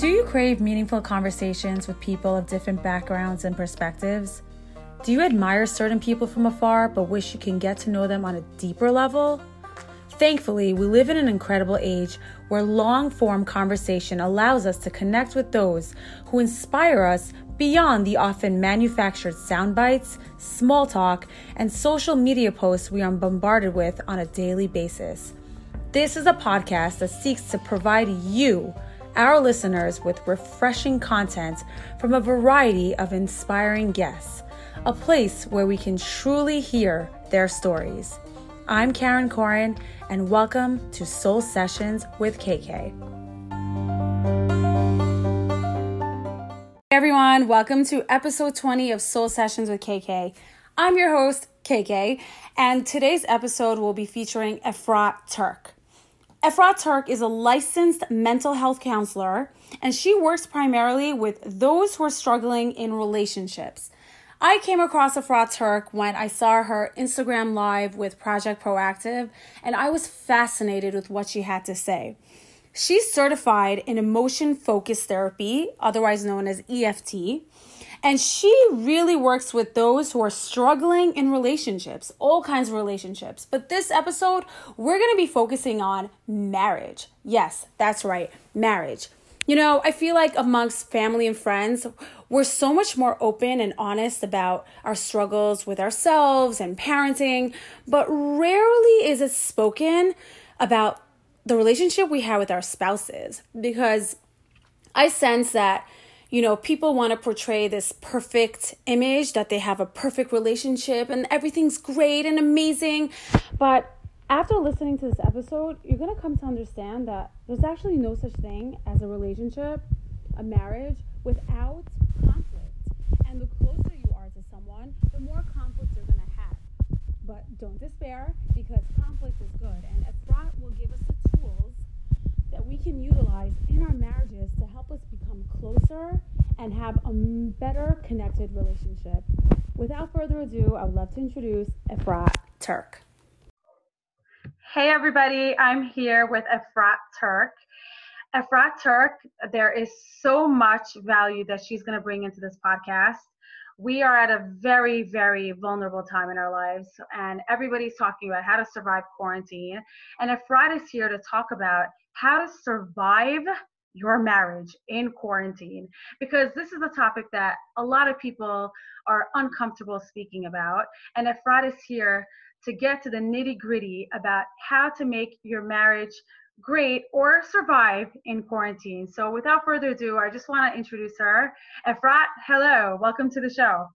Do you crave meaningful conversations with people of different backgrounds and perspectives? Do you admire certain people from afar but wish you can get to know them on a deeper level? Thankfully, we live in an incredible age where long form conversation allows us to connect with those who inspire us beyond the often manufactured sound bites, small talk, and social media posts we are bombarded with on a daily basis. This is a podcast that seeks to provide you our listeners with refreshing content from a variety of inspiring guests, a place where we can truly hear their stories. I'm Karen Corin, and welcome to Soul Sessions with KK. Hey everyone, welcome to episode 20 of Soul Sessions with KK. I'm your host, KK, and today's episode will be featuring Efrat Turk. Efrat Turk is a licensed mental health counselor, and she works primarily with those who are struggling in relationships. I came across Efrat Turk when I saw her Instagram live with Project Proactive, and I was fascinated with what she had to say. She's certified in emotion focused therapy, otherwise known as EFT, and she really works with those who are struggling in relationships, all kinds of relationships. But this episode, we're going to be focusing on marriage. Yes, that's right, marriage. You know, I feel like amongst family and friends, we're so much more open and honest about our struggles with ourselves and parenting, but rarely is it spoken about the relationship we have with our spouses because I sense that you know, people want to portray this perfect image that they have a perfect relationship and everything's great and amazing. But after listening to this episode, you're going to come to understand that there's actually no such thing as a relationship, a marriage, without conflict. And the closer you are to someone, the more conflict you're going to have. But don't despair because conflict is good. And Efrat will give us the tools that we can utilize in our marriages to help us closer and have a better connected relationship. Without further ado, I would love to introduce Efrat Turk. Hey, everybody, I'm here with Efrat Turk. Efrat Turk, there is so much value that she's going to bring into this podcast. We are at a very, very vulnerable time in our lives, and everybody's talking about how to survive quarantine. And Efrat is here to talk about how to survive your marriage in quarantine because this is a topic that a lot of people are uncomfortable speaking about and Efrat is here to get to the nitty gritty about how to make your marriage great or survive in quarantine. So without further ado, I just want to introduce her. Efrat, hello, welcome to the show.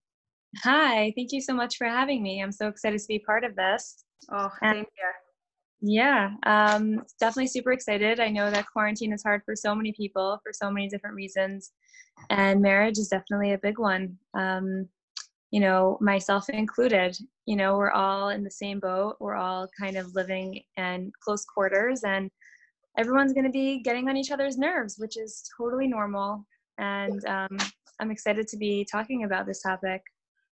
Hi, thank you so much for having me. I'm so excited to be part of this. Oh, same here. Yeah, um, definitely super excited. I know that quarantine is hard for so many people for so many different reasons, and marriage is definitely a big one. Um, you know, myself included. You know, we're all in the same boat. We're all kind of living in close quarters, and everyone's going to be getting on each other's nerves, which is totally normal. And um, I'm excited to be talking about this topic.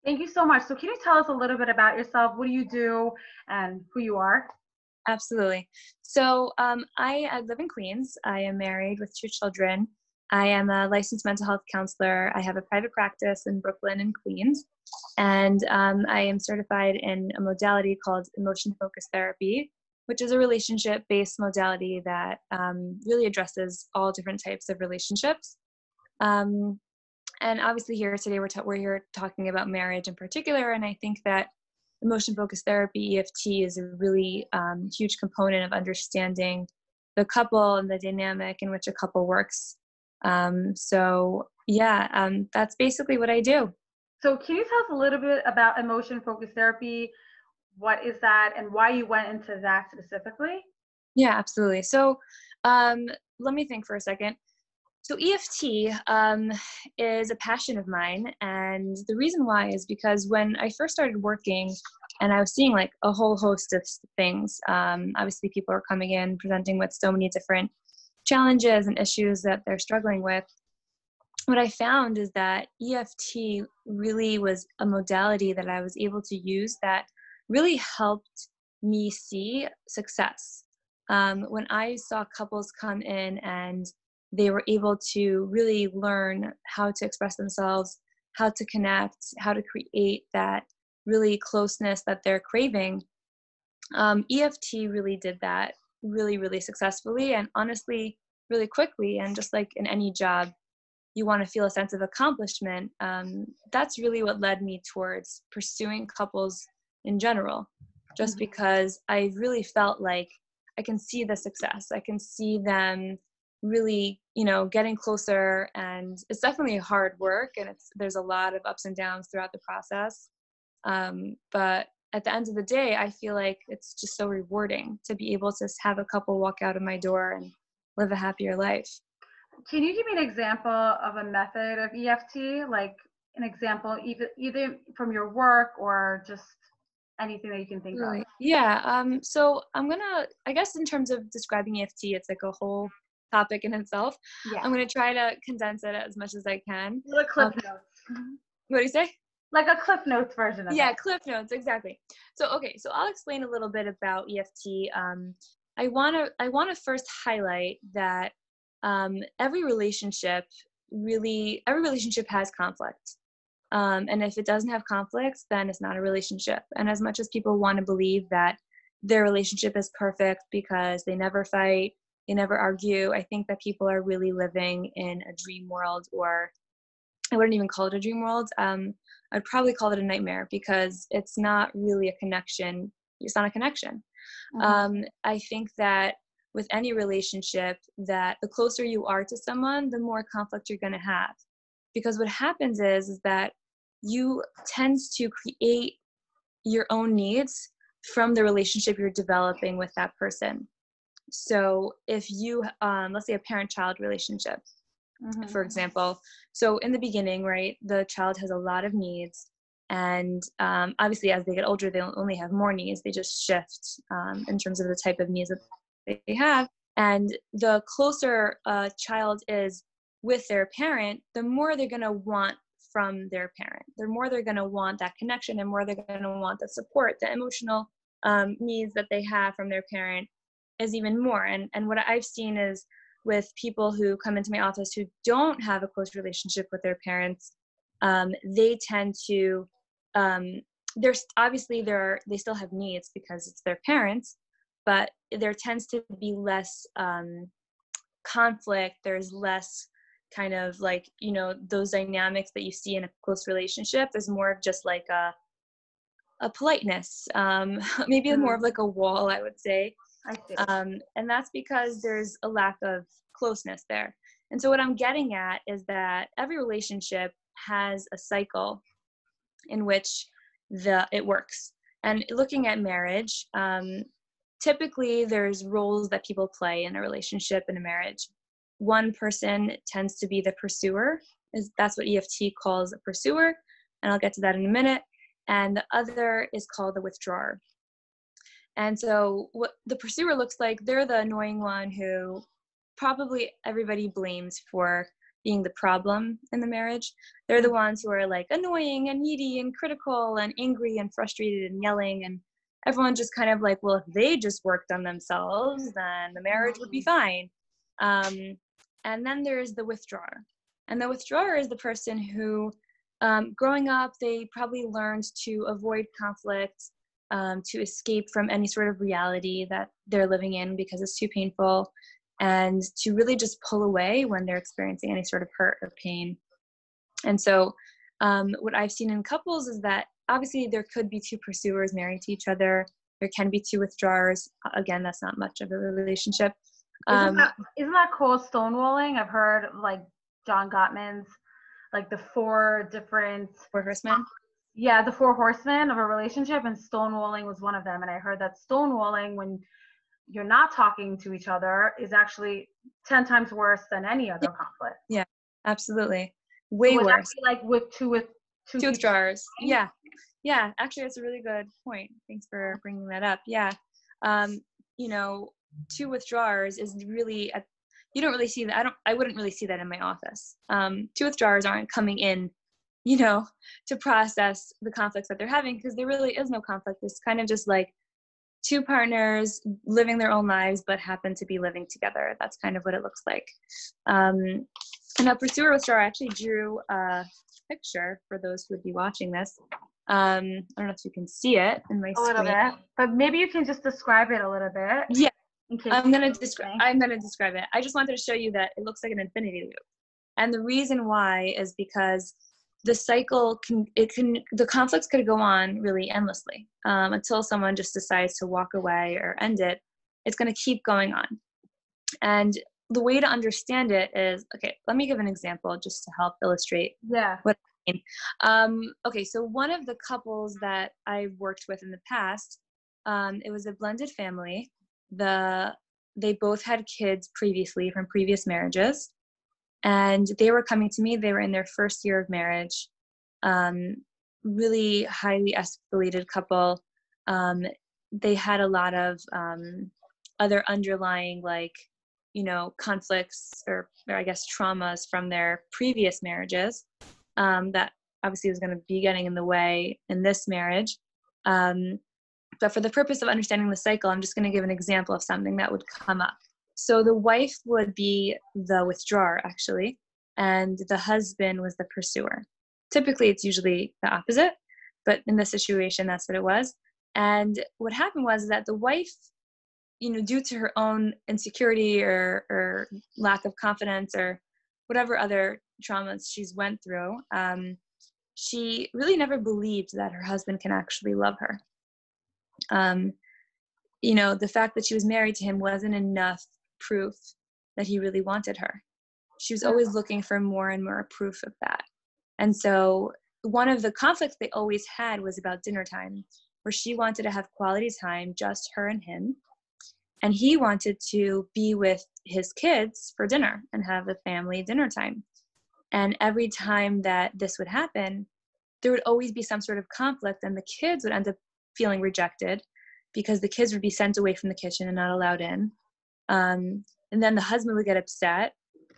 Thank you so much. So, can you tell us a little bit about yourself? What do you do, and who you are? Absolutely. So um, I, live in Queens. I am married with two children. I am a licensed mental health counselor. I have a private practice in Brooklyn and Queens. And um, I am certified in a modality called emotion focused therapy, which is a relationship based modality that um, really addresses all different types of relationships. Um, and obviously, here today, we're, ta- we're here talking about marriage in particular. And I think that emotion focused therapy, EFT, is a really um, huge component of understanding the couple and the dynamic in which a couple works. Um, so, yeah, um, that's basically what I do. So, can you tell us a little bit about emotion focused therapy? What is that and why you went into that specifically? Yeah, absolutely. So, um, let me think for a second. So, EFT um, is a passion of mine. And the reason why is because when I first started working and I was seeing like a whole host of things, um, obviously, people are coming in presenting with so many different challenges and issues that they're struggling with. What I found is that EFT really was a modality that I was able to use that really helped me see success. Um, when I saw couples come in and they were able to really learn how to express themselves, how to connect, how to create that really closeness that they're craving. Um, EFT really did that really, really successfully and honestly, really quickly. And just like in any job, you want to feel a sense of accomplishment. Um, that's really what led me towards pursuing couples in general, just mm-hmm. because I really felt like I can see the success. I can see them really you know getting closer and it's definitely hard work and it's there's a lot of ups and downs throughout the process. Um, but at the end of the day i feel like it's just so rewarding to be able to have a couple walk out of my door and live a happier life. Can you give me an example of a method of eft like an example either either from your work or just anything that you can think of. Yeah um so i'm gonna i guess in terms of describing eft it's like a whole topic in itself. Yeah. I'm going to try to condense it as much as I can. Like clip um, notes. What do you say? Like a clip notes version of yeah, it. clip notes, exactly. So, okay, so I'll explain a little bit about EFT. Um, I want to I want to first highlight that um, every relationship really every relationship has conflict. Um, and if it doesn't have conflicts, then it's not a relationship. And as much as people want to believe that their relationship is perfect because they never fight, they never argue. I think that people are really living in a dream world, or I wouldn't even call it a dream world. Um, I'd probably call it a nightmare because it's not really a connection. It's not a connection. Mm-hmm. Um, I think that with any relationship, that the closer you are to someone, the more conflict you're going to have. Because what happens is, is that you tends to create your own needs from the relationship you're developing with that person so if you um, let's say a parent child relationship mm-hmm. for example so in the beginning right the child has a lot of needs and um, obviously as they get older they only have more needs. They just shift um, in terms of the type of needs that they have. And the closer a child is with their parent the more they're going to want from their parent. The more they're going to want that connection and more they're going to want the support the emotional um, needs that they have from their parent is even more. And and what I've seen is with people who come into my office who don't have a close relationship with their parents, um, they tend to um, there's obviously there are, they still have needs because it's their parents, but there tends to be less um, conflict. There's less kind of like you know those dynamics that you see in a close relationship. There's more of just like a a politeness, um, maybe more of like a wall, I would say. I see. Um, and that's because there's a lack of closeness there. And so, what I'm getting at is that every relationship has a cycle in which the it works. And looking at marriage, um, typically there's roles that people play in a relationship in a marriage. One person tends to be the pursuer, is that's what EFT calls a pursuer, and I'll get to that in a minute. And the other is called the withdrawer. And so what the pursuer looks like, they're the annoying one who probably everybody blames for being the problem in the marriage. They're the ones who are like annoying and needy and critical and angry and frustrated and yelling and everyone just kind of like, well, if they just worked on themselves, then the marriage would be mm-hmm. fine. Um, and then there's the withdrawer. And the withdrawer is the person who, um, growing up, they probably learned to avoid conflict um, to escape from any sort of reality that they're living in because it's too painful and to really just pull away when they're experiencing any sort of hurt or pain. And so, um, what I've seen in couples is that obviously there could be two pursuers married to each other. There can be two withdrawers. Again, that's not much of a relationship. Um, isn't, that, isn't that called stonewalling? I've heard like John Gottman's, like the four different four horsemen yeah the four horsemen of a relationship and stonewalling was one of them. And i heard that stonewalling when you're not talking to each other is actually 10 times worse than any other conflict. Yeah absolutely. Way so worse. like with two with two, two withdrawers yeah. Yeah actually that's a really good point. Thanks for bringing that up. Yeah. Um you know two withdrawers is really a, you don't really see that i don't i wouldn't really see that in my office. Um two withdrawers aren't coming in you know, to process the conflicts that they're having because there really is no conflict. It's kind of just like two partners living their own lives but happen to be living together. That's kind of what it looks like. Um, and a pursuer withdrawer, I actually drew a picture for those who would be watching this. Um, I don't know if you can see it in my screen. little bit, but maybe you can just describe it a little bit. Yeah, Okay. I'm gonna describe. I'm gonna describe it. I just wanted to show you that it looks like an infinity loop, and the reason why is because the cycle can it can the conflicts could go on really endlessly um, until someone just decides to walk away or end it. It's gonna keep going on, and the way to understand it is okay. Let me give an example just to help illustrate. Yeah. What I mean. Um, okay, so one of the couples that I've worked with in the past, um, it was a blended family the they both had kids previously from previous marriages and they were coming to me. They were in their first year of marriage. Um, really highly escalated couple. Um, they had a lot of um, other underlying like you know conflicts or, or i guess traumas from their previous marriages um, that obviously was going to be getting in the way in this marriage. Um, but for the purpose of understanding the cycle, I'm just going to give an example of something that would come up. So the wife would be the withdrawer, actually, and the husband was the pursuer. Typically, it's usually the opposite, but in this situation, that's what it was. And what happened was that the wife, you know, due to her own insecurity or, or lack of confidence or whatever other traumas she's went through, um, she really never believed that her husband can actually love her um, you know, the fact that she was married to him wasn't enough proof that he really wanted her. She was always looking for more and more proof of that. And so one of the conflicts they always had was about dinner time, where she wanted to have quality time, just her and him. And he wanted to be with his kids for dinner and have a family dinner time. And every time that this would happen, there would always be some sort of conflict, and the kids would end up feeling rejected because the kids would be sent away from the kitchen and not allowed in. Um, and then the husband would get upset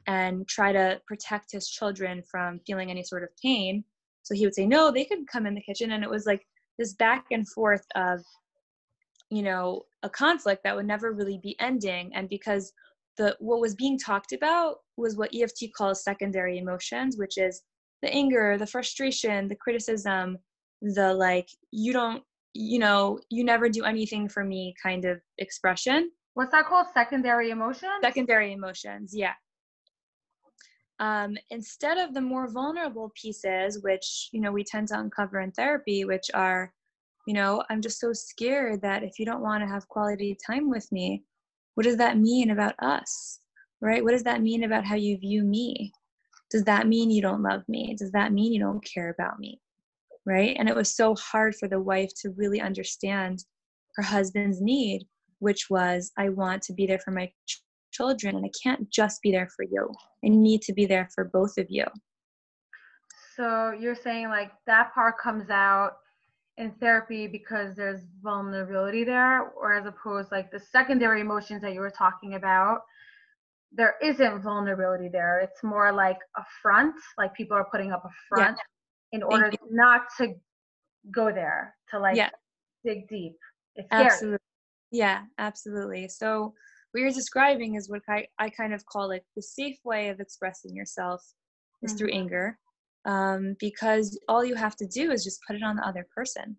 and try to protect his children from feeling any sort of pain. So he would say, no, they could come in the kitchen. And it was like this back and forth of, you know, a conflict that would never really be ending. And because the what was being talked about was what EFT calls secondary emotions, which is the anger, the frustration, the criticism, the like, you don't you know, you never do anything for me kind of expression. What's that called? Secondary emotions? Secondary emotions, yeah. Um, instead of the more vulnerable pieces, which, you know, we tend to uncover in therapy, which are, you know, I'm just so scared that if you don't want to have quality time with me, what does that mean about us? Right? What does that mean about how you view me? Does that mean you don't love me? Does that mean you don't care about me? right? And it was so hard for the wife to really understand her husband's need, which was, I want to be there for my ch- children, and I can't just be there for you. I need to be there for both of you. So you're saying like that part comes out in therapy because there's vulnerability there, or as opposed like the secondary emotions that you were talking about, there isn't vulnerability there. It's more like a front, like people are putting up a front in order not to go there to like yeah. dig deep. It's scary. Absolutely. Yeah, absolutely. So what you're describing is what I, I kind of call it the safe way of expressing yourself is mm-hmm. through anger. Um, because all you have to do is just put it on the other person.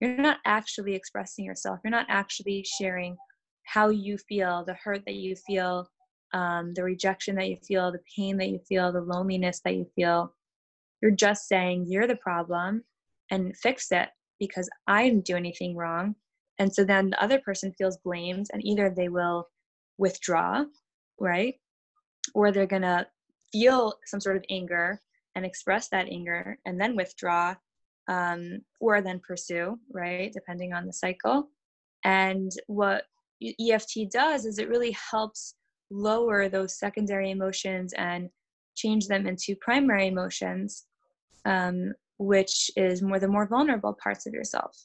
You're not actually expressing yourself. You're not actually sharing how you feel, the hurt that you feel, um, the rejection that you feel, the pain that you feel, the loneliness that you feel. You're just saying you're the problem and fix it because I didn't do anything wrong. And so then the other person feels blamed, and either they will withdraw, right? Or they're going to feel some sort of anger and express that anger and then withdraw, um, or then pursue, right? Depending on the cycle. And what EFT does is it really helps lower those secondary emotions and change them into primary emotions um, which is more the more vulnerable parts of yourself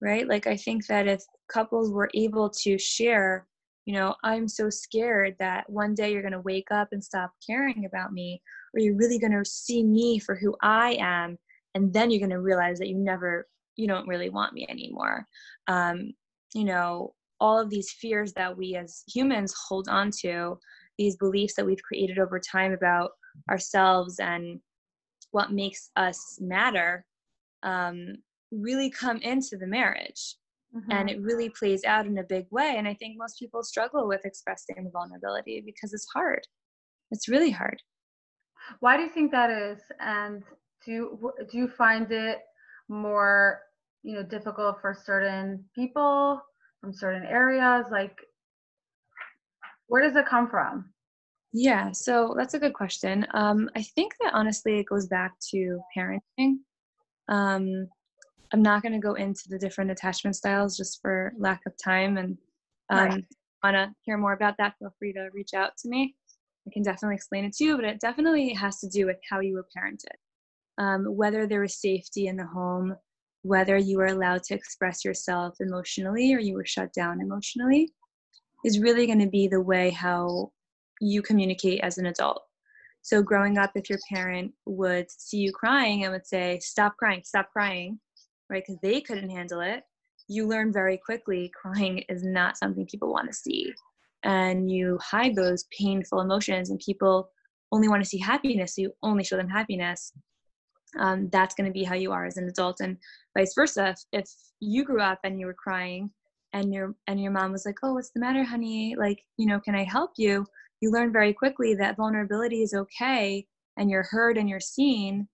right? Like i think that if couples were able to share you know i'm so scared that one day you're going to wake up and stop caring about me or you're really going to see me for who i am and then you're going to realize that you never you don't really want me anymore. Um, you know all of these fears that we as humans hold on to these beliefs that we've created over time about ourselves and what makes us matter um, really come into the marriage. Mm-hmm. and it really plays out in a big way. And i think most people struggle with expressing vulnerability because it's hard. It's really hard. Why do you think that is? And do you, do you find it more you know difficult for certain people from certain areas? Like where does it come from? Yeah so that's a good question. Um, i think that honestly it goes back to parenting. Um, i'm not going to go into the different attachment styles just for lack of time and um, right. want to hear more about that feel free to reach out to me i can definitely explain it to you but it definitely has to do with how you were parented um, whether there was safety in the home whether you were allowed to express yourself emotionally or you were shut down emotionally is really going to be the way how you communicate as an adult. So, growing up, if your parent would see you crying and would say, Stop crying, stop crying, right? Because they couldn't handle it, you learn very quickly crying is not something people want to see. And you hide those painful emotions, and people only want to see happiness, so you only show them happiness. Um, that's going to be how you are as an adult and vice versa. If, if you grew up and you were crying and your and your mom was like oh what's the matter honey? Like you know can i help you? You learn very quickly that vulnerability is okay and you're heard and you're seen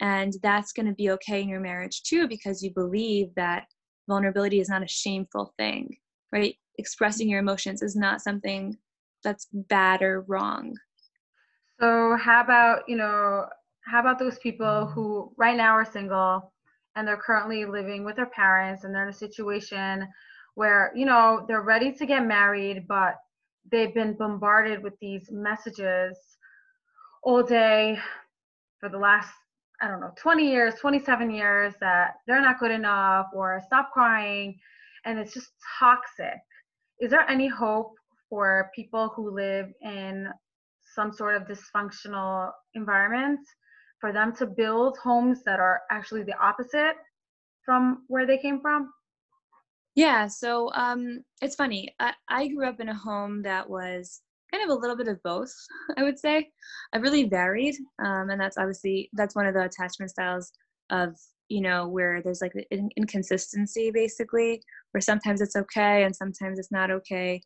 and that's going to be okay in your marriage too because you believe that vulnerability is not a shameful thing right? Expressing your emotions is not something that's bad or wrong. So how about you know how about those people who right now are single and they're currently living with their parents and they're in a situation where you know they're ready to get married but they've been bombarded with these messages all day for the last i don't know 20 years 27 years that they're not good enough or stop crying and it's just toxic is there any hope for people who live in some sort of dysfunctional environment for them to build homes that are actually the opposite from where they came from? Yeah, so um, it's funny. I, I grew up in a home that was kind of a little bit of both, I would say. I really varied, um, and that's obviously that's one of the attachment styles of you know where there's like inconsistency basically, where sometimes it's okay and sometimes it's not okay,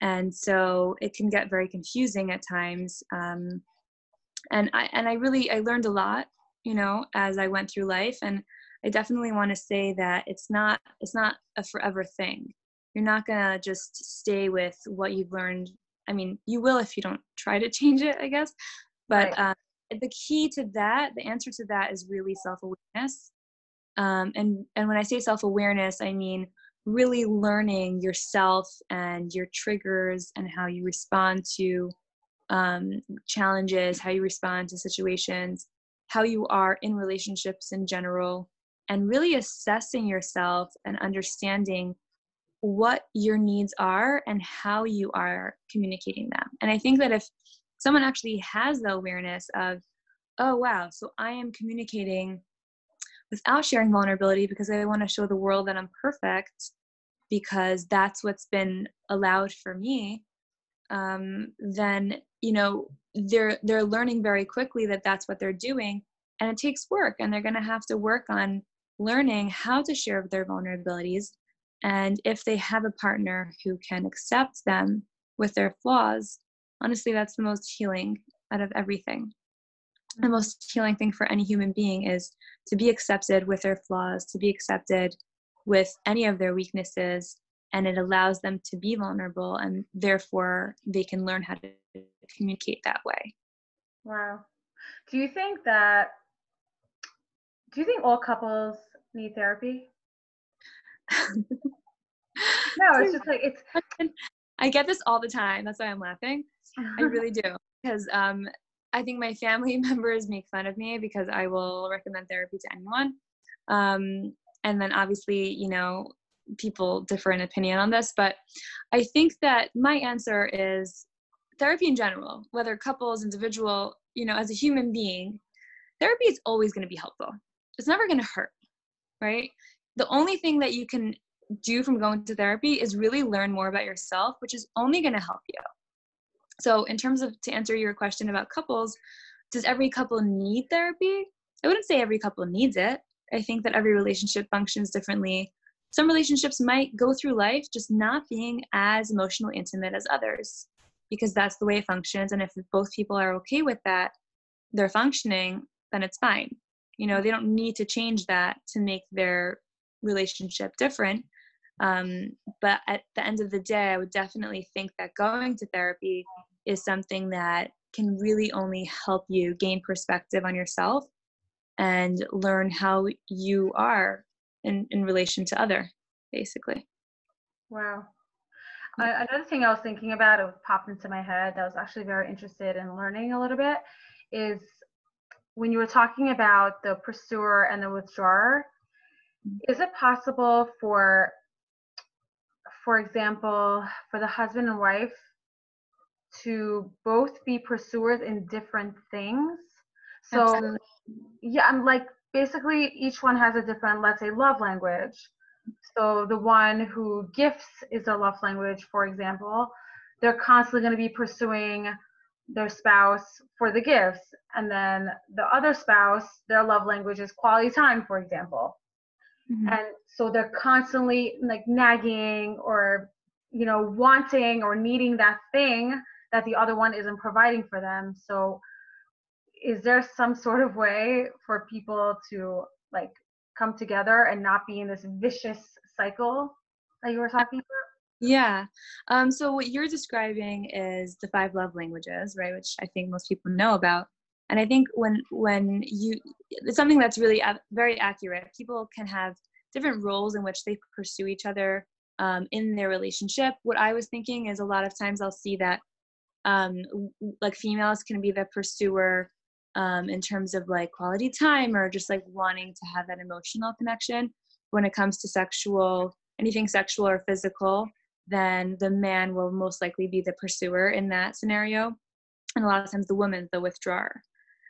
and so it can get very confusing at times. Um, and i and i really i learned a lot you know as i went through life and i definitely want to say that it's not it's not a forever thing you're not going to just stay with what you've learned i mean you will if you don't try to change it i guess but right. uh, the key to that the answer to that is really self-awareness um, and and when i say self-awareness i mean really learning yourself and your triggers and how you respond to um, challenges, how you respond to situations, how you are in relationships in general, and really assessing yourself and understanding what your needs are and how you are communicating them. And I think that if someone actually has the awareness of, oh, wow, so I am communicating without sharing vulnerability because I want to show the world that I'm perfect because that's what's been allowed for me um, then you know they're they're learning very quickly that that's what they're doing and it takes work and they're going to have to work on learning how to share their vulnerabilities and if they have a partner who can accept them with their flaws honestly that's the most healing out of everything. The mm. most healing thing for any human being is to be accepted with their flaws to be accepted with any of their weaknesses and it allows them to be vulnerable and therefore they can learn how to communicate that way. Wow. Do you think that do you think all couples need therapy no it's just like it's i get this all the time. That's why i'm laughing. I really do. Because um i think my family members make fun of me because i will recommend therapy to anyone. Um and then obviously you know people differ in opinion on this, but I think that my answer is therapy in general, whether couples, individual, you know, as a human being, therapy is always going to be helpful. It's never going to hurt, right? The only thing that you can do from going to therapy is really learn more about yourself, which is only going to help you. So, in terms of to answer your question about couples, does every couple need therapy? I wouldn't say every couple needs it. I think that every relationship functions differently. Some relationships might go through life just not being as emotionally intimate as others because that's the way it functions. And if both people are okay with that, they're functioning, then it's fine. You know, they don't need to change that to make their relationship different. Um, but at the end of the day, I would definitely think that going to therapy is something that can really only help you gain perspective on yourself and learn how you are in, in relation to other, basically. Wow. Uh, another thing I was thinking about, it popped into my head, that I was actually very interested in learning a little bit, is when you were talking about the pursuer and the withdrawer, is it possible for, for example, for the husband and wife to both be pursuers in different things? So, Absolutely. yeah, I'm like basically each one has a different, let's say, love language. So the one who gifts is their love language, for example, they're constantly going to be pursuing their spouse for the gifts. And then the other spouse, their love language is quality time, for example. Mm-hmm. And so they're constantly like nagging or, you know, wanting or needing that thing that the other one isn't providing for them. So is there some sort of way for people to like come together and not be in this vicious cycle that you were talking about? Yeah. Um, so what you're describing is the five love languages, right? Which I think most people know about. And I think when when you it's something that's really very accurate. People can have different roles in which they pursue each other um, in their relationship. What I was thinking is a lot of times I'll see that um, like females can be the pursuer um, in terms of like quality time or just like wanting to have that emotional connection when it comes to sexual anything sexual or physical then the man will most likely be the pursuer in that scenario and a lot of times the woman's the withdrawer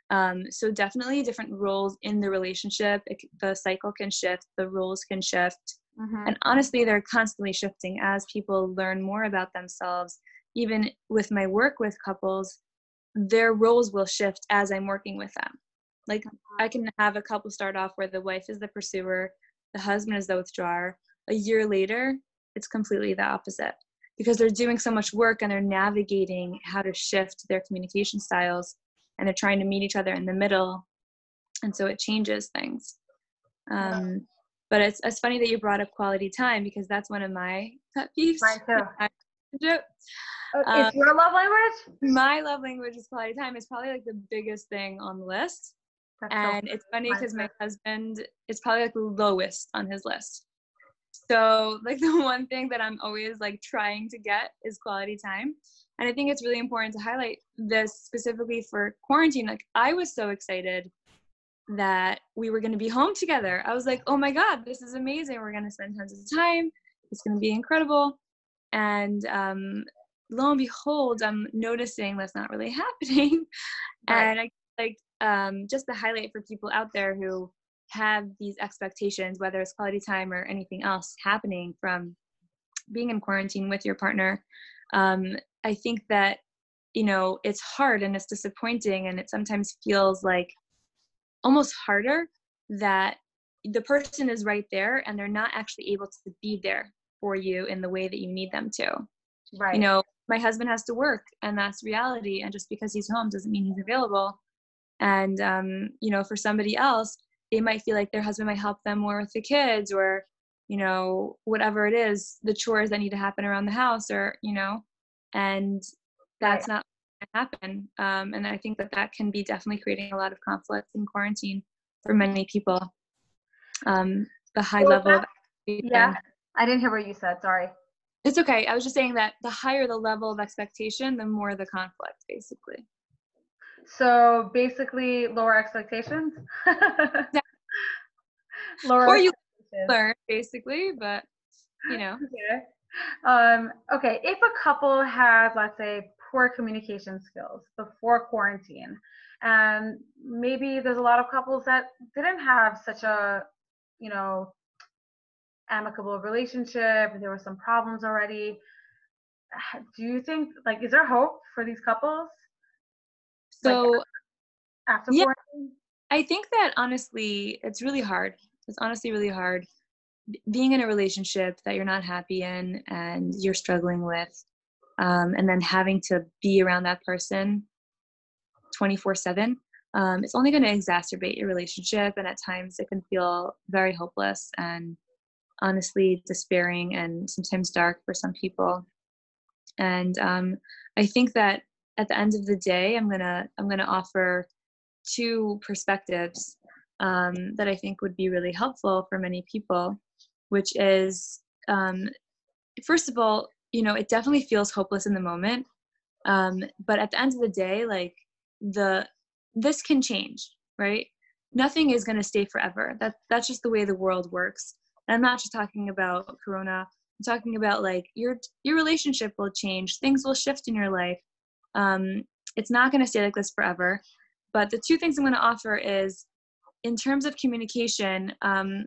um, so definitely different roles in the relationship it, the cycle can shift the roles can shift mm-hmm. and honestly they're constantly shifting as people learn more about themselves even with my work with couples their roles will shift as I'm working with them. Like I can have a couple start off where the wife is the pursuer, the husband is the withdrawer. A year later, it's completely the opposite because they're doing so much work and they're navigating how to shift their communication styles and they're trying to meet each other in the middle. And so it changes things. Um, but it's, it's funny that you brought up quality time because that's one of my pet peeves. Mine too. Uh, um, your love language? My love language is quality time. It's probably like the biggest thing on the list. That's and so it's funny because my husband is probably like the lowest on his list. So like the one thing that I'm always like trying to get is quality time. And I think it's really important to highlight this specifically for quarantine. Like I was so excited that we were going to be home together. I was like, "Oh my god, this is amazing. We're going to spend tons of time. It's going to be incredible." And um, lo and behold, I'm noticing that's not really happening. Right. And I like um, just the highlight for people out there who have these expectations, whether it's quality time or anything else happening from being in quarantine with your partner. Um, I think that you know it's hard and it's disappointing, and it sometimes feels like almost harder that the person is right there and they're not actually able to be there for you in the way that you need them to. Right. You know, my husband has to work and that's reality and just because he's home doesn't mean he's available and um, you know for somebody else they might feel like their husband might help them more with the kids or you know whatever it is the chores that need to happen around the house or you know and that's right. not going to happen um, and i think that that can be definitely creating a lot of conflict in quarantine for many people um, the high well, level of yeah i didn't hear what you said sorry it's okay. I was just saying that the higher the level of expectation, the more the conflict, basically. So basically, lower expectations. yeah. Lower. Or you learn, basically, but you know. Okay. Um, okay. If a couple has, let's say, poor communication skills before quarantine, and maybe there's a lot of couples that didn't have such a, you know, amicable relationship, there were some problems already. Do you think like is there hope for these couples? So like, after yeah, quarantine? I think that honestly, it's really hard. It's honestly really hard. Being in a relationship that you're not happy in and you're struggling with, um, and then having to be around that person 24 7 um, it's only going to exacerbate your relationship and at times it can feel very hopeless and honestly despairing and sometimes dark for some people. And um, i think that at the end of the day i'm going to i'm going to offer two perspectives um, that i think would be really helpful for many people which is um, first of all you know it definitely feels hopeless in the moment um, but at the end of the day like the this can change right? Nothing is going to stay forever. That that's just the way the world works. And i'm not just talking about corona. I'm talking about like your your relationship will change. Things will shift in your life. Um, it's not going to stay like this forever. But the two things i'm going to offer is in terms of communication um,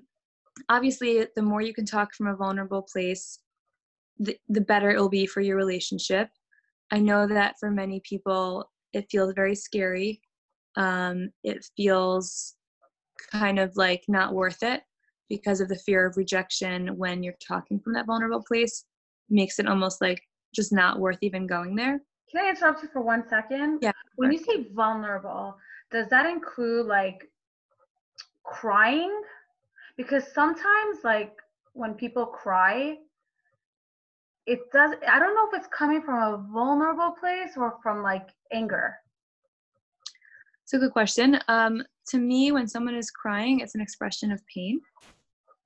obviously the more you can talk from a vulnerable place the, the better it will be for your relationship. I know that for many people it feels very scary. Um, it feels kind of like not worth it because of the fear of rejection when you're talking from that vulnerable place. Makes it almost like just not worth even going there. Can i interrupt you for one second? Yeah when you say vulnerable does that include like crying? Because sometimes like when people cry it does i don't know if it's coming from a vulnerable place or from like anger. It's a good question. Um, to me when someone is crying it's an expression of pain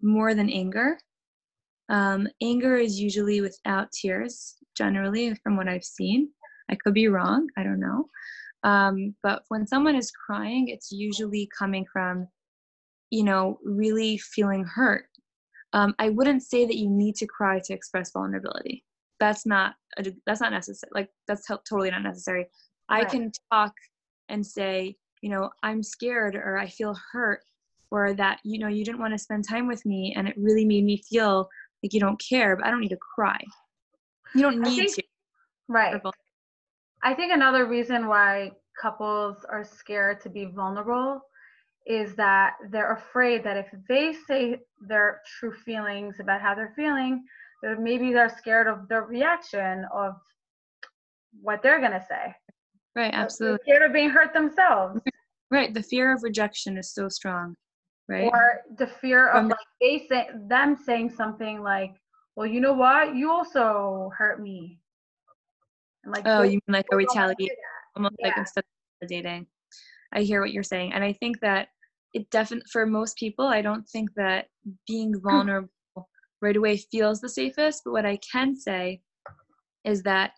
more than anger. Um, anger is usually without tears generally from what i've seen. I could be wrong i don't know. Um, but when someone is crying it's usually coming from you know really feeling hurt um, i wouldn't say that you need to cry to express vulnerability. That's not a, that's not necessary like that's t- totally not necessary. Right. i can talk and say you know i'm scared or i feel hurt or that you know you didn't want to spend time with me and it really made me feel like you don't care but i don't need to cry. You don't need think, to. Right. I think another reason why couples are scared to be vulnerable is that they're afraid that if they say their true feelings about how they're feeling, that maybe they're scared of the reaction of what they're gonna say. Right, absolutely. They're scared of being hurt themselves. Right, the fear of rejection is so strong, right? Or the fear of like they say them saying something like, "Well, you know what? You also hurt me." And like, oh, you mean like a retaliation, almost yeah. like instead of dating. I hear what you're saying, and I think that it definitely for most people i don't think that being hmm. vulnerable right away feels the safest but what i can say is that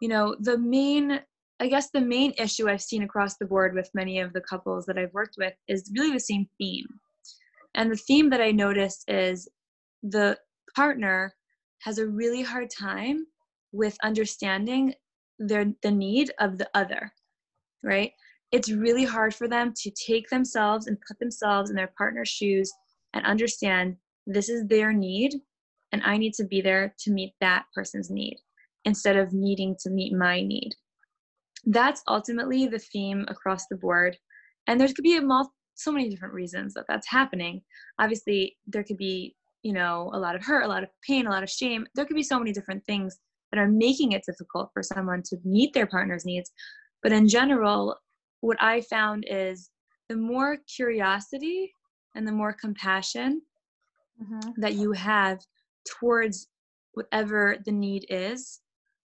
you know the main i guess the main issue i've seen across the board with many of the couples that i've worked with is really the same theme and the theme that i noticed is the partner has a really hard time with understanding their the need of the other right it's really hard for them to take themselves and put themselves in their partner's shoes and understand this is their need and I need to be there to meet that person's need instead of needing to meet my need. That's ultimately the theme across the board. And there could be a mul- so many different reasons that that's happening. Obviously, there could be, you know, a lot of hurt, a lot of pain, a lot of shame. There could be so many different things that are making it difficult for someone to meet their partner's needs. But in general, what I found is the more curiosity and the more compassion mm-hmm. that you have towards whatever the need is,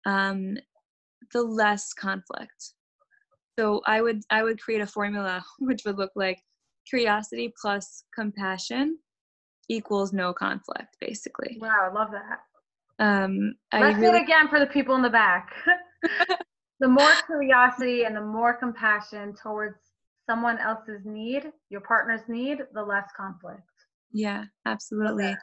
um, the less conflict. So I would I would create a formula which would look like curiosity plus compassion equals no conflict, basically. Wow, I love that. Um, Let's really, it again for the people in the back. the more curiosity and the more compassion towards someone else's need, your partner's need, the less conflict. Yeah, absolutely.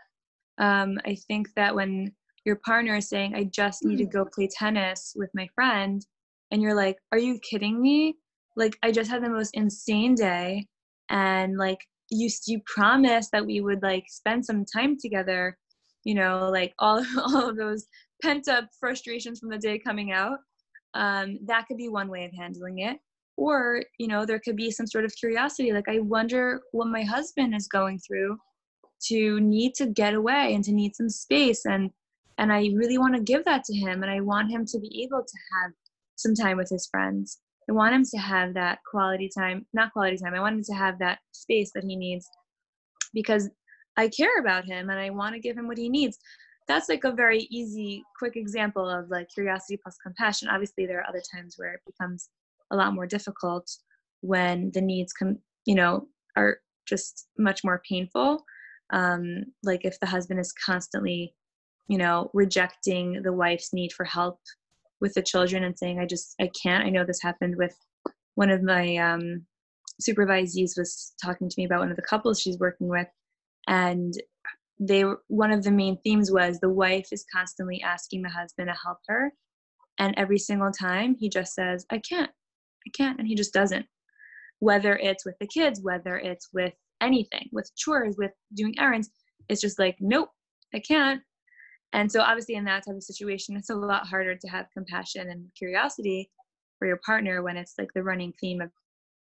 Um, I think that when your partner is saying, I just need to go play tennis with my friend, and you're like, Are you kidding me? Like, I just had the most insane day, and like, you you promised that we would like spend some time together you know, like all, all of those pent up frustrations from the day coming out. Um, that could be one way of handling it. Or, you know, there could be some sort of curiosity, like, I wonder what my husband is going through to need to get away and to need some space. And and I really want to give that to him. And I want him to be able to have some time with his friends. I want him to have that quality time, not quality time. I want him to have that space that he needs because I care about him and I want to give him what he needs. That's like a very easy, quick example of like curiosity plus compassion. Obviously, there are other times where it becomes a lot more difficult when the needs come, you know, are just much more painful. Um, like if the husband is constantly, you know, rejecting the wife's need for help with the children and saying, I just, I can't. I know this happened with one of my um, supervisees was talking to me about one of the couples she's working with and they were one of the main themes was the wife is constantly asking the husband to help her. And every single time he just says i can't i can't and he just doesn't. Whether it's with the kids whether it's with anything with chores with doing errands it's just like nope i can't. And so obviously in that type of situation it's a lot harder to have compassion and curiosity for your partner when it's like the running theme of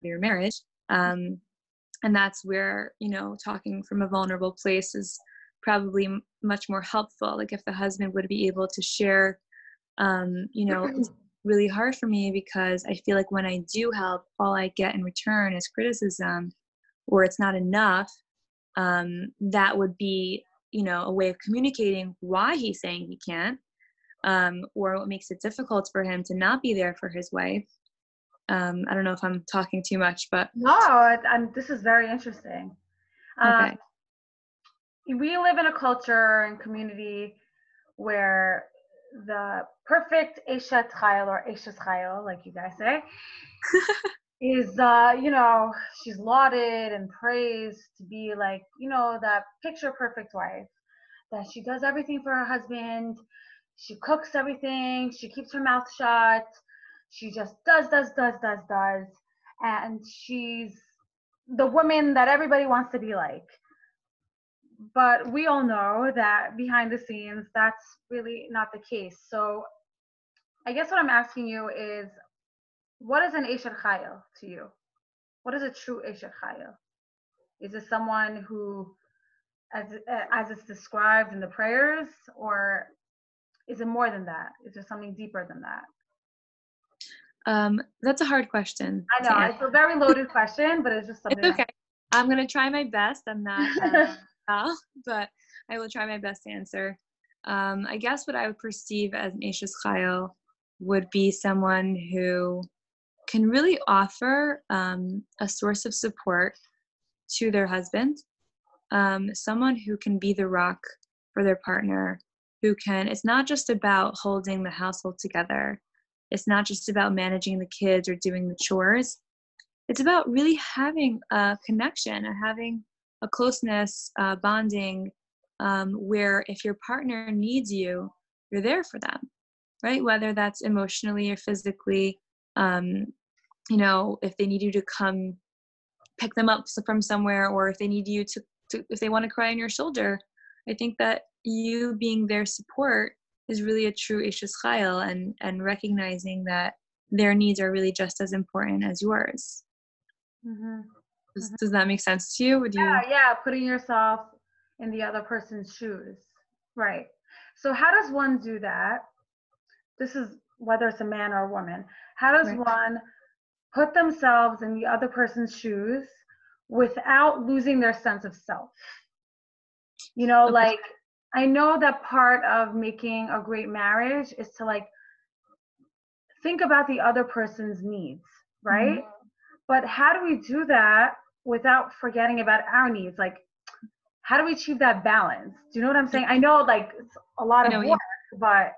your marriage. Um, and that's where you know talking from a vulnerable place is probably m- much more helpful like if the husband would be able to share um, you know it's really hard for me because i feel like when i do help all i get in return is criticism or it's not enough um, that would be you know a way of communicating why he's saying he can't um, or what makes it difficult for him to not be there for his wife um, I don't know if I'm talking too much, but no, and this is very interesting. Okay. We live in a culture and community where the perfect Eshet Chayil or Eshes Chayil, like you guys say, is uh, you know, she's lauded and praised to be like, you know, that picture perfect wife. That she does everything for her husband, she cooks everything, she keeps her mouth shut, she just does, does, does, does, does. And she's the woman that everybody wants to be like. But we all know that behind the scenes, that's really not the case. So I guess what I'm asking you is what is an Eshet Chayil to you? What is a true Eshet Chayil? Is it someone who, as, as it's described in the prayers, or is it more than that? Is there something deeper than that? Um, that's a hard question. I know it's a very loaded question, but it's just something. It's okay. I'm gonna try my best. I'm not uh, but I will try my best to answer. Um, I guess what I would perceive as an Eshes Chayil would be someone who can really offer um, a source of support to their husband, um, someone who can be the rock for their partner, who can, it's not just about holding the household together, it's not just about managing the kids or doing the chores. It's about really having a connection and having a closeness, uh, bonding, um, where if your partner needs you, you're there for them, right? Whether that's emotionally or physically, um, you know, if they need you to come pick them up from somewhere, or if they need you to, to if they want to cry on your shoulder, I think that you being their support is really a true Eshes Chayil and, and recognizing that their needs are really just as important as yours. Mm-hmm. Does, mm-hmm. does that make sense to you? Would you? Yeah, yeah, putting yourself in the other person's shoes. Right. So, how does one do that? This is whether it's a man or a woman. How does right. one put themselves in the other person's shoes without losing their sense of self? You know, okay. like I know that part of making a great marriage is to like think about the other person's needs, right? Mm-hmm. But how do we do that without forgetting about our needs? Like, how do we achieve that balance? Do you know what I'm saying? I know like it's a lot of work, but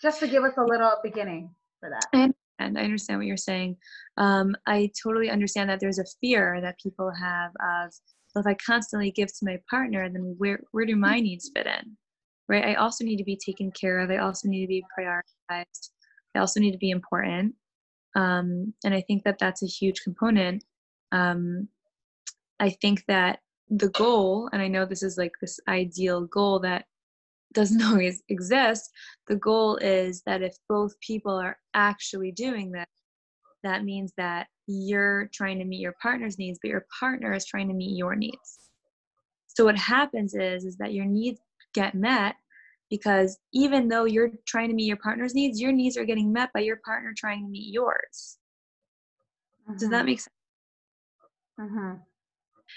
just to give us a little beginning for that. And, and I understand what you're saying. Um, I totally understand that there's a fear that people have of so if I constantly give to my partner, then where where do my needs fit in? Right? I also need to be taken care of. I also need to be prioritized. I also need to be important. Um, and I think that that's a huge component. Um, I think that the goal, and I know this is like this ideal goal that doesn't always exist. The goal is that if both people are actually doing this, that means that you're trying to meet your partner's needs, but your partner is trying to meet your needs. So what happens is is that your needs get met because even though you're trying to meet your partner's needs, your needs are getting met by your partner trying to meet yours. Mm-hmm. Does that mm-hmm. make sense? Mm-hmm.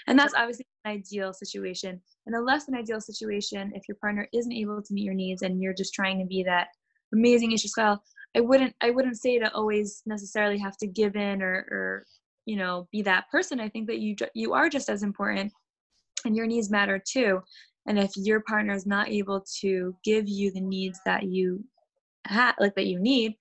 And that's obviously an ideal situation. And a less than ideal situation, if your partner isn't able to meet your needs and you're just trying to be that amazing style, I wouldn't I wouldn't say to always necessarily have to give in or or you know be that person. I think that you you are just as important, and your needs matter too. And if your partner is not able to give you the needs that you have, like that you need,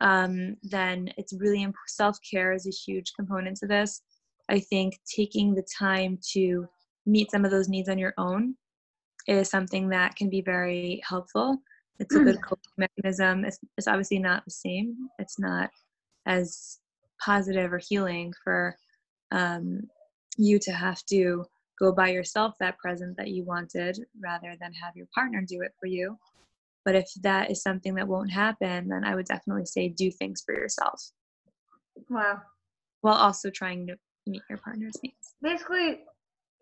um, then it's really imp- self care is a huge component to this. I think taking the time to meet some of those needs on your own is something that can be very helpful. It's a good coping mechanism. It's, it's obviously not the same. It's not as positive or healing for um, you to have to go buy yourself that present that you wanted rather than have your partner do it for you. But if that is something that won't happen, then I would definitely say do things for yourself. Wow. While also trying to meet your partner's needs. Basically,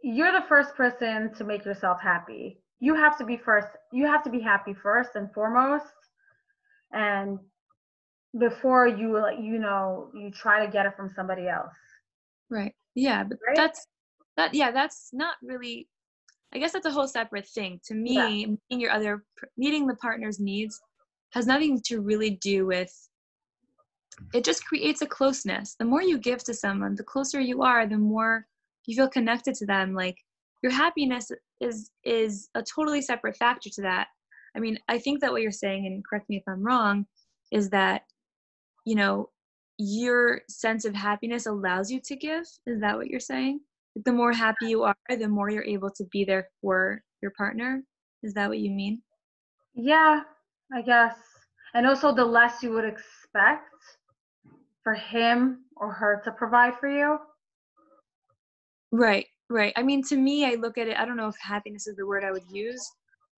you're the first person to make yourself happy. You have to be first. You have to be happy first and foremost. And before you you know, you try to get it from somebody else. Right. Yeah, but right? that's that yeah, that's not really I guess that's a whole separate thing. To me, yeah. meeting your other meeting the partner's needs has nothing to really do with it just creates a closeness. The more you give to someone, the closer you are, the more you feel connected to them. Like your happiness is is a totally separate factor to that. I mean, I think that what you're saying, and correct me if I'm wrong, is that you know your sense of happiness allows you to give. Is that what you're saying? The more happy you are, the more you're able to be there for your partner. Is that what you mean? Yeah, I guess. And also, the less you would expect for him or her to provide for you. Right, right. I mean, to me, I look at it, I don't know if happiness is the word I would use.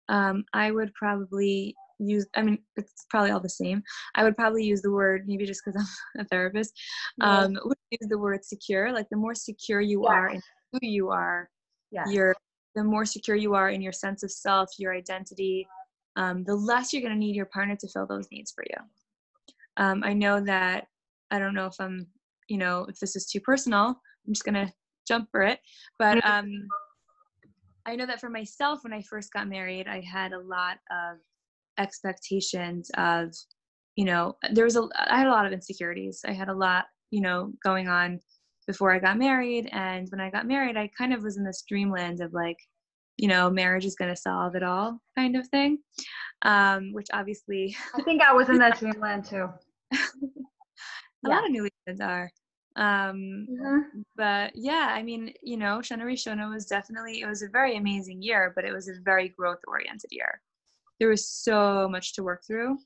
Um, I would probably use, I mean, it's probably all the same. I would probably use the word, maybe just because I'm a therapist, um, yeah. would use the word secure. Like the more secure you are in who you are, yes. you're, the more secure you are in your sense of self, your identity, um, the less you're going to need your partner to fill those needs for you. Um, I know that I don't know if I'm, you know, if this is too personal. I'm just gonna jump for it. But um, I know that for myself, when I first got married, I had a lot of expectations of, you know, there was a, I had a lot of insecurities. I had a lot, you know, going on before I got married. And when I got married, I kind of was in this dreamland of like, you know, marriage is going to solve it all kind of thing. Um, which obviously. I think I was in that dreamland too. a yeah. lot of newlyweds are um mm-hmm. but yeah i mean you know Shana Rishona was definitely it was a very amazing year but it was a very growth oriented year there was so much to work through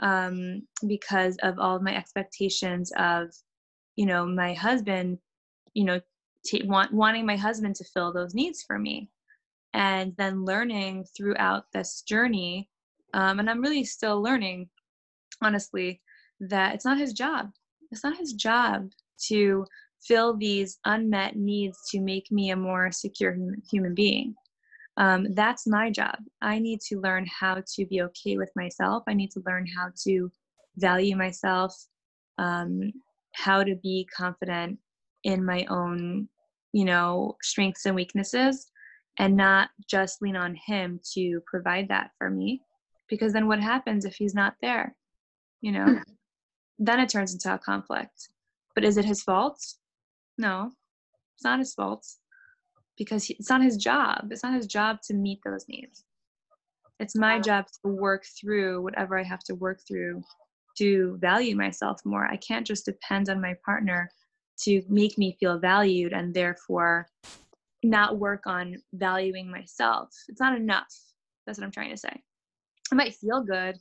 um because of all of my expectations of you know my husband you know t- want, wanting my husband to fill those needs for me and then learning throughout this journey um, and i'm really still learning honestly that it's not his job it's not his job to fill these unmet needs to make me a more secure human being. Um, that's my job. I need to learn how to be okay with myself. I need to learn how to value myself, um, how to be confident in my own, you know, strengths and weaknesses, and not just lean on him to provide that for me. Because then what happens if he's not there? You know, hmm then it turns into a conflict. But is it his fault? No, it's not his fault because he, it's not his job. It's not his job to meet those needs. It's my job to work through whatever I have to work through to value myself more. I can't just depend on my partner to make me feel valued and therefore not work on valuing myself. It's not enough. That's what I'm trying to say. I might feel good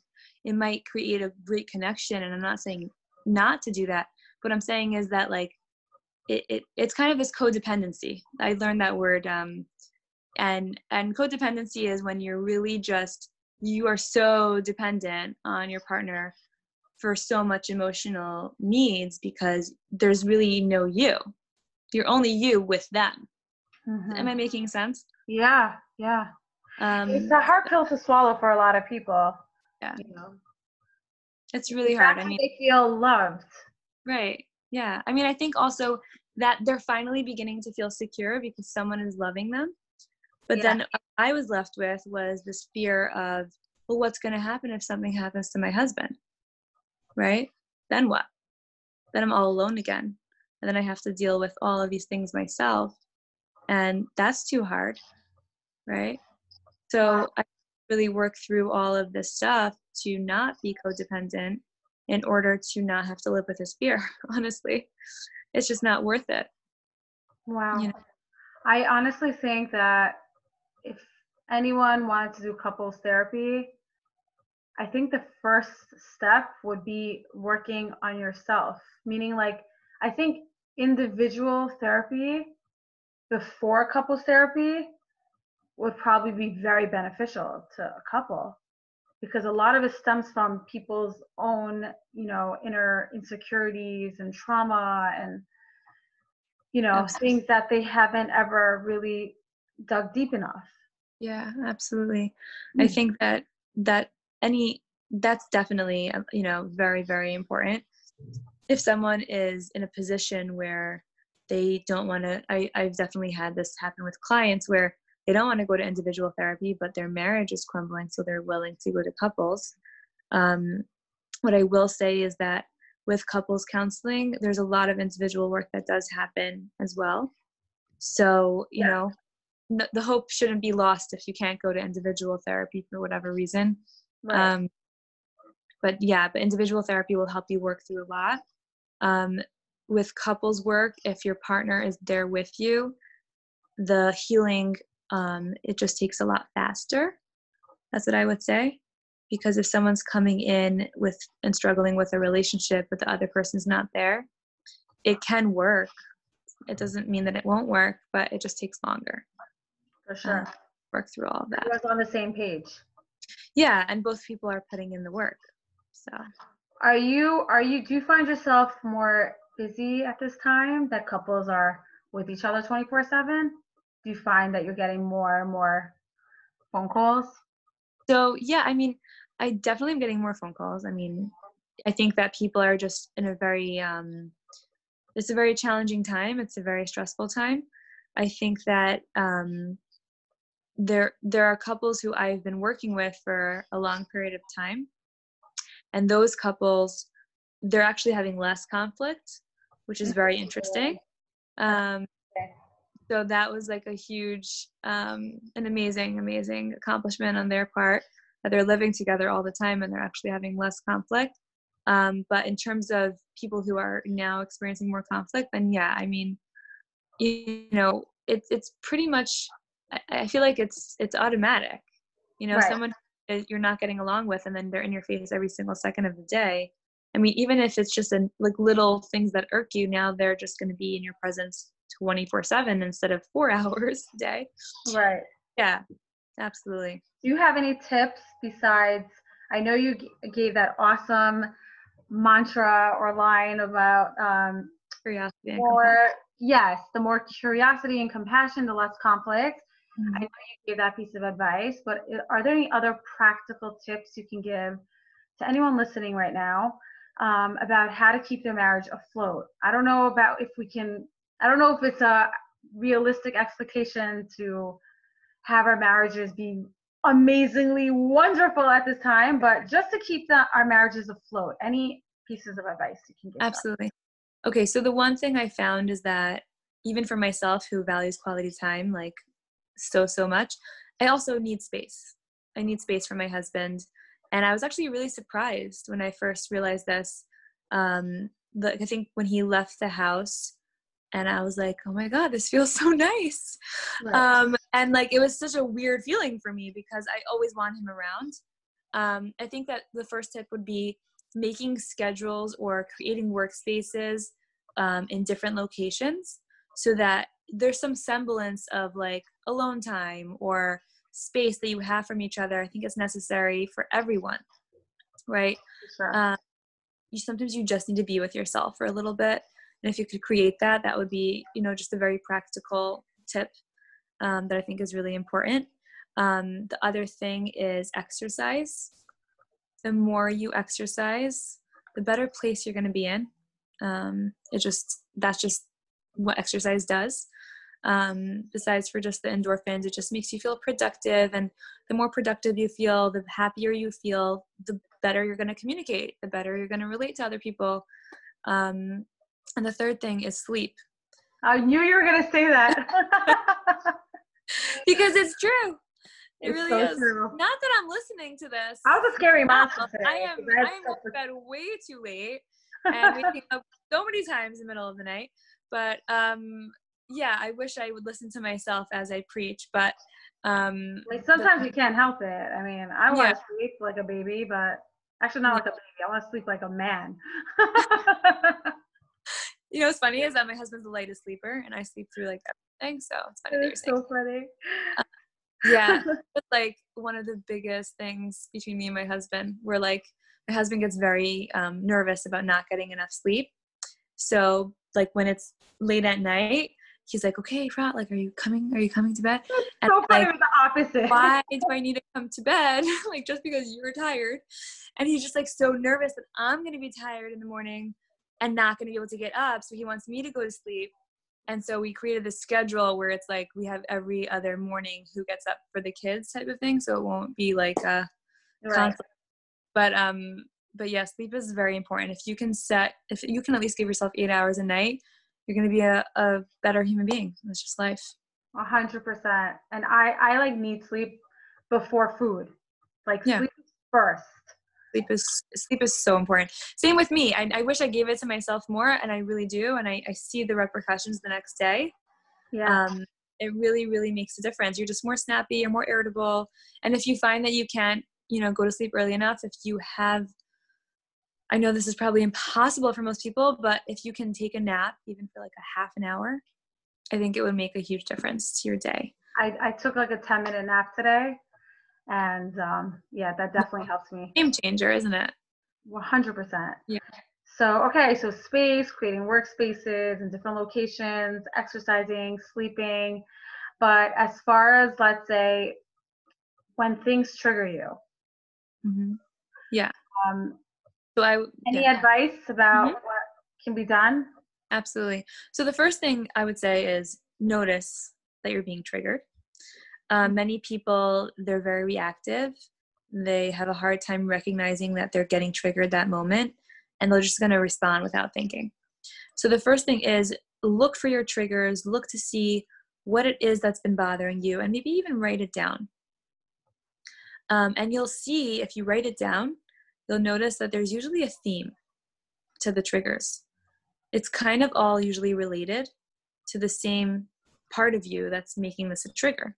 it might create a great connection and i'm not saying not to do that what i'm saying is that like it, it it's kind of this codependency i learned that word um and and codependency is when you're really just you are so dependent on your partner for so much emotional needs because there's really no you. You're only you with them. Mm-hmm. Am I making sense? Yeah, yeah. Um, it's a hard pill to swallow for a lot of people. Yeah. You know? It's really hard. I mean, they feel loved. Right. Yeah. I mean, I think also that they're finally beginning to feel secure because someone is loving them. But yeah. then I was left with was this fear of, well, what's going to happen if something happens to my husband? Right? Then what? Then I'm all alone again. And then I have to deal with all of these things myself. And that's too hard. Right? So I really work through all of this stuff to not be codependent in order to not have to live with this fear, honestly. It's just not worth it. Wow. You know? I honestly think that if anyone wanted to do couples therapy, I think the first step would be working on yourself, meaning like I think individual therapy before couples therapy would probably be very beneficial to a couple because a lot of it stems from people's own you know inner insecurities and trauma and you know absolutely. things that they haven't ever really dug deep enough yeah absolutely mm-hmm. i think that that any that's definitely uh, you know very very important if someone is in a position where they don't want to I, i've definitely had this happen with clients where they don't want to go to individual therapy, but their marriage is crumbling, so they're willing to go to couples. Um, what I will say is that with couples counseling, there's a lot of individual work that does happen as well. So, you yeah. know, the hope shouldn't be lost if you can't go to individual therapy for whatever reason. Right. Um, but yeah, but individual therapy will help you work through a lot. Um, with couples work, if your partner is there with you, the healing um, it just takes a lot faster. That's what I would say. Because if someone's coming in with and struggling with a relationship, but the other person's not there, it can work. It doesn't mean that it won't work, but it just takes longer. For sure. Uh, work through all of that. Everyone's on the same page. Yeah, and both people are putting in the work. So. Are you? Are you? Do you find yourself more busy at this time that couples are with each other twenty four seven? Do you find that you're getting more and more phone calls? So yeah, I mean, I definitely am getting more phone calls. I mean, I think that people are just in a very um, it's a very challenging time. It's a very stressful time. I think that um, there there are couples who I've been working with for a long period of time, and those couples they're actually having less conflict, which is very interesting. Um, so that was like a huge um, an amazing amazing accomplishment on their part that they're living together all the time and they're actually having less conflict. Um, but in terms of people who are now experiencing more conflict then yeah i mean you know it's it's pretty much i feel like it's it's automatic. You know right. someone you're not getting along with and then they're in your face every single second of the day. I mean even if it's just a, like little things that irk you now they're just going to be in your presence 24 7 instead of four hours a day. Right. Yeah, absolutely. Do you have any tips besides? I know you g- gave that awesome mantra or line about um, curiosity. More, yes, the more curiosity and compassion, the less conflict. Mm-hmm. I know you gave that piece of advice, but are there any other practical tips you can give to anyone listening right now um, about how to keep their marriage afloat? I don't know about if we can I don't know if it's a realistic expectation to have our marriages be amazingly wonderful at this time, but just to keep the, our marriages afloat, any pieces of advice you can give? Absolutely. Okay, so the one thing I found is that even for myself who values quality time like so, so much, I also need space. I need space for my husband. And I was actually really surprised when I first realized this. Um, the, I think when he left the house, and I was like, oh my God, this feels so nice. Right. Um, and like it was such a weird feeling for me because I always want him around. Um, I think that the first tip would be making schedules or creating workspaces um, in different locations so that there's some semblance of like alone time or space that you have from each other i think it's necessary for everyone right Sure. um, you sometimes you just need to be with yourself for a little bit and if you could create that that would be you know just a very practical tip um, that i think is really important. Um, the other thing is exercise. The more you exercise the better place you're going to be in. Um, it just that's just what exercise does. Um, besides for just the endorphins it just makes you feel productive and the more productive you feel the happier you feel the better you're going to communicate the better you're going to relate to other people. Um, and the third thing is sleep I knew you were gonna say that. because it's true it It's really so is true. not that i'm listening to this I was a scary mom. today. I am I am in bed way too late and waking up so many times in the middle of the night. But um yeah, I wish I would listen to myself as I preach, but um Like sometimes you can't help it. I mean, I want Yeah. to sleep like a baby, but actually not like a baby. I want to sleep like a man. you know what's funny is that my husband's the lightest sleeper and I sleep through like everything. So it's funny that you're it's so funny. yeah. But like one of the biggest things between me and my husband, we're like my husband gets very um, nervous about not getting enough sleep. So like when it's late at night, he's like, "Okay, Frat, like, are you coming? Are you coming to bed?" And so funny like, the opposite. why do I need to come to bed? like just because you're tired. And he's just like so nervous that I'm gonna be tired in the morning and not gonna be able to get up. So he wants me to go to sleep. And so we created this schedule where it's like we have every other morning who gets up for the kids type of thing. So it won't be like a Right. conflict. But um but yeah, sleep is very important. If you can set if you can at least give yourself eight hours a night, you're gonna be a, a better human being. That's just life. A hundred percent. And I, I like need sleep before food. Like Yeah. sleep first. Sleep is sleep is so important same with me I, I wish i gave it to myself more and i really do and i, I see the repercussions the next day Yeah. um, it really really makes a difference you're just more snappy you're more irritable and if you find that you can't you know go to sleep early enough if you have i know this is probably impossible for most people but if you can take a nap even for like a half an hour i think it would make a huge difference to your day I, I took like a 10 minute nap today. And um, yeah, that definitely helps me. game changer isn't it 100%. Yeah. So, okay, so space, creating workspaces in different locations, exercising, sleeping. But as far as, let's say, when things trigger you, mm-hmm. um, so i any yeah. advice about Mhm. what can be done? Absolutely. So the first thing I would say is notice that you're being triggered. Uh, many people they're very reactive. They have a hard time recognizing that they're getting triggered that moment, and they're just going to respond without thinking. So the first thing is look for your triggers. Look to see what it is that's been bothering you, and maybe even write it down. Um, and you'll see if you write it down, you'll notice that there's usually a theme to the triggers it's kind of all usually related to the same part of you that's making this a trigger.